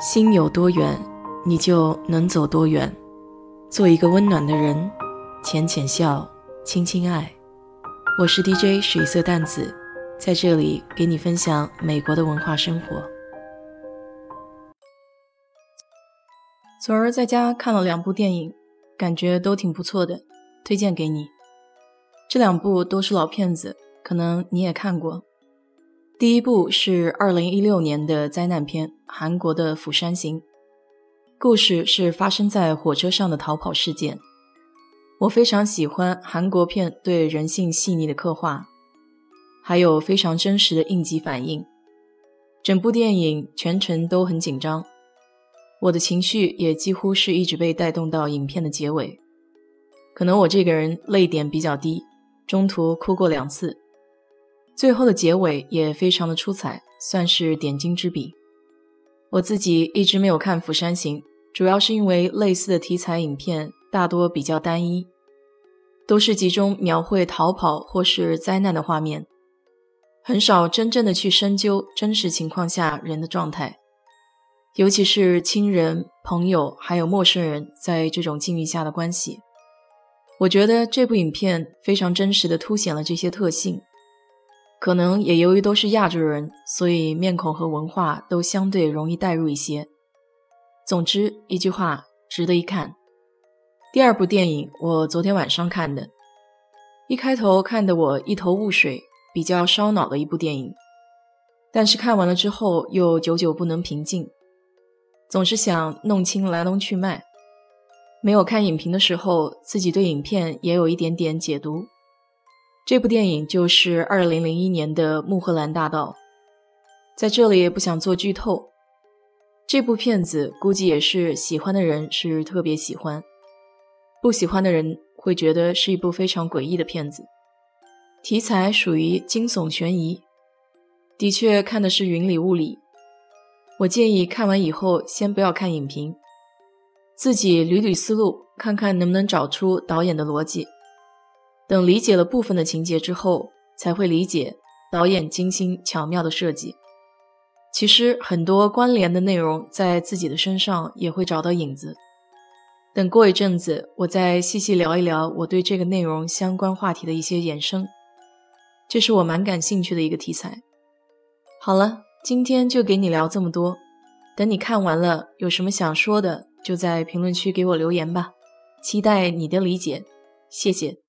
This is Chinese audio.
心有多远，你就能走多远。做一个温暖的人，浅浅笑，轻轻爱。我是 DJ 水色淡子，在这里给你分享美国的文化生活。昨儿在家看了两部电影，感觉都挺不错的，推荐给你。这两部都是老片子，可能你也看过。第一部是二零一六年的灾难片，韩国的《釜山行》，故事是发生在火车上的逃跑事件。我非常喜欢韩国片对人性细腻的刻画，还有非常真实的应急反应。整部电影全程都很紧张，我的情绪也几乎是一直被带动到影片的结尾。可能我这个人泪点比较低，中途哭过两次。最后的结尾也非常的出彩，算是点睛之笔。我自己一直没有看《釜山行》，主要是因为类似的题材影片大多比较单一，都是集中描绘逃跑或是灾难的画面，很少真正的去深究真实情况下人的状态，尤其是亲人、朋友还有陌生人在这种境遇下的关系。我觉得这部影片非常真实的凸显了这些特性。可能也由于都是亚洲人，所以面孔和文化都相对容易带入一些。总之一句话，值得一看。第二部电影我昨天晚上看的，一开头看得我一头雾水，比较烧脑的一部电影。但是看完了之后又久久不能平静，总是想弄清来龙去脉。没有看影评的时候，自己对影片也有一点点解读。这部电影就是二零零一年的《穆赫兰大道》，在这里也不想做剧透。这部片子估计也是喜欢的人是特别喜欢，不喜欢的人会觉得是一部非常诡异的片子。题材属于惊悚悬疑，的确看的是云里雾里。我建议看完以后先不要看影评，自己捋捋思路，看看能不能找出导演的逻辑。等理解了部分的情节之后，才会理解导演精心巧妙的设计。其实很多关联的内容在自己的身上也会找到影子。等过一阵子，我再细细聊一聊我对这个内容相关话题的一些衍生，这是我蛮感兴趣的一个题材。好了，今天就给你聊这么多。等你看完了，有什么想说的，就在评论区给我留言吧。期待你的理解，谢谢。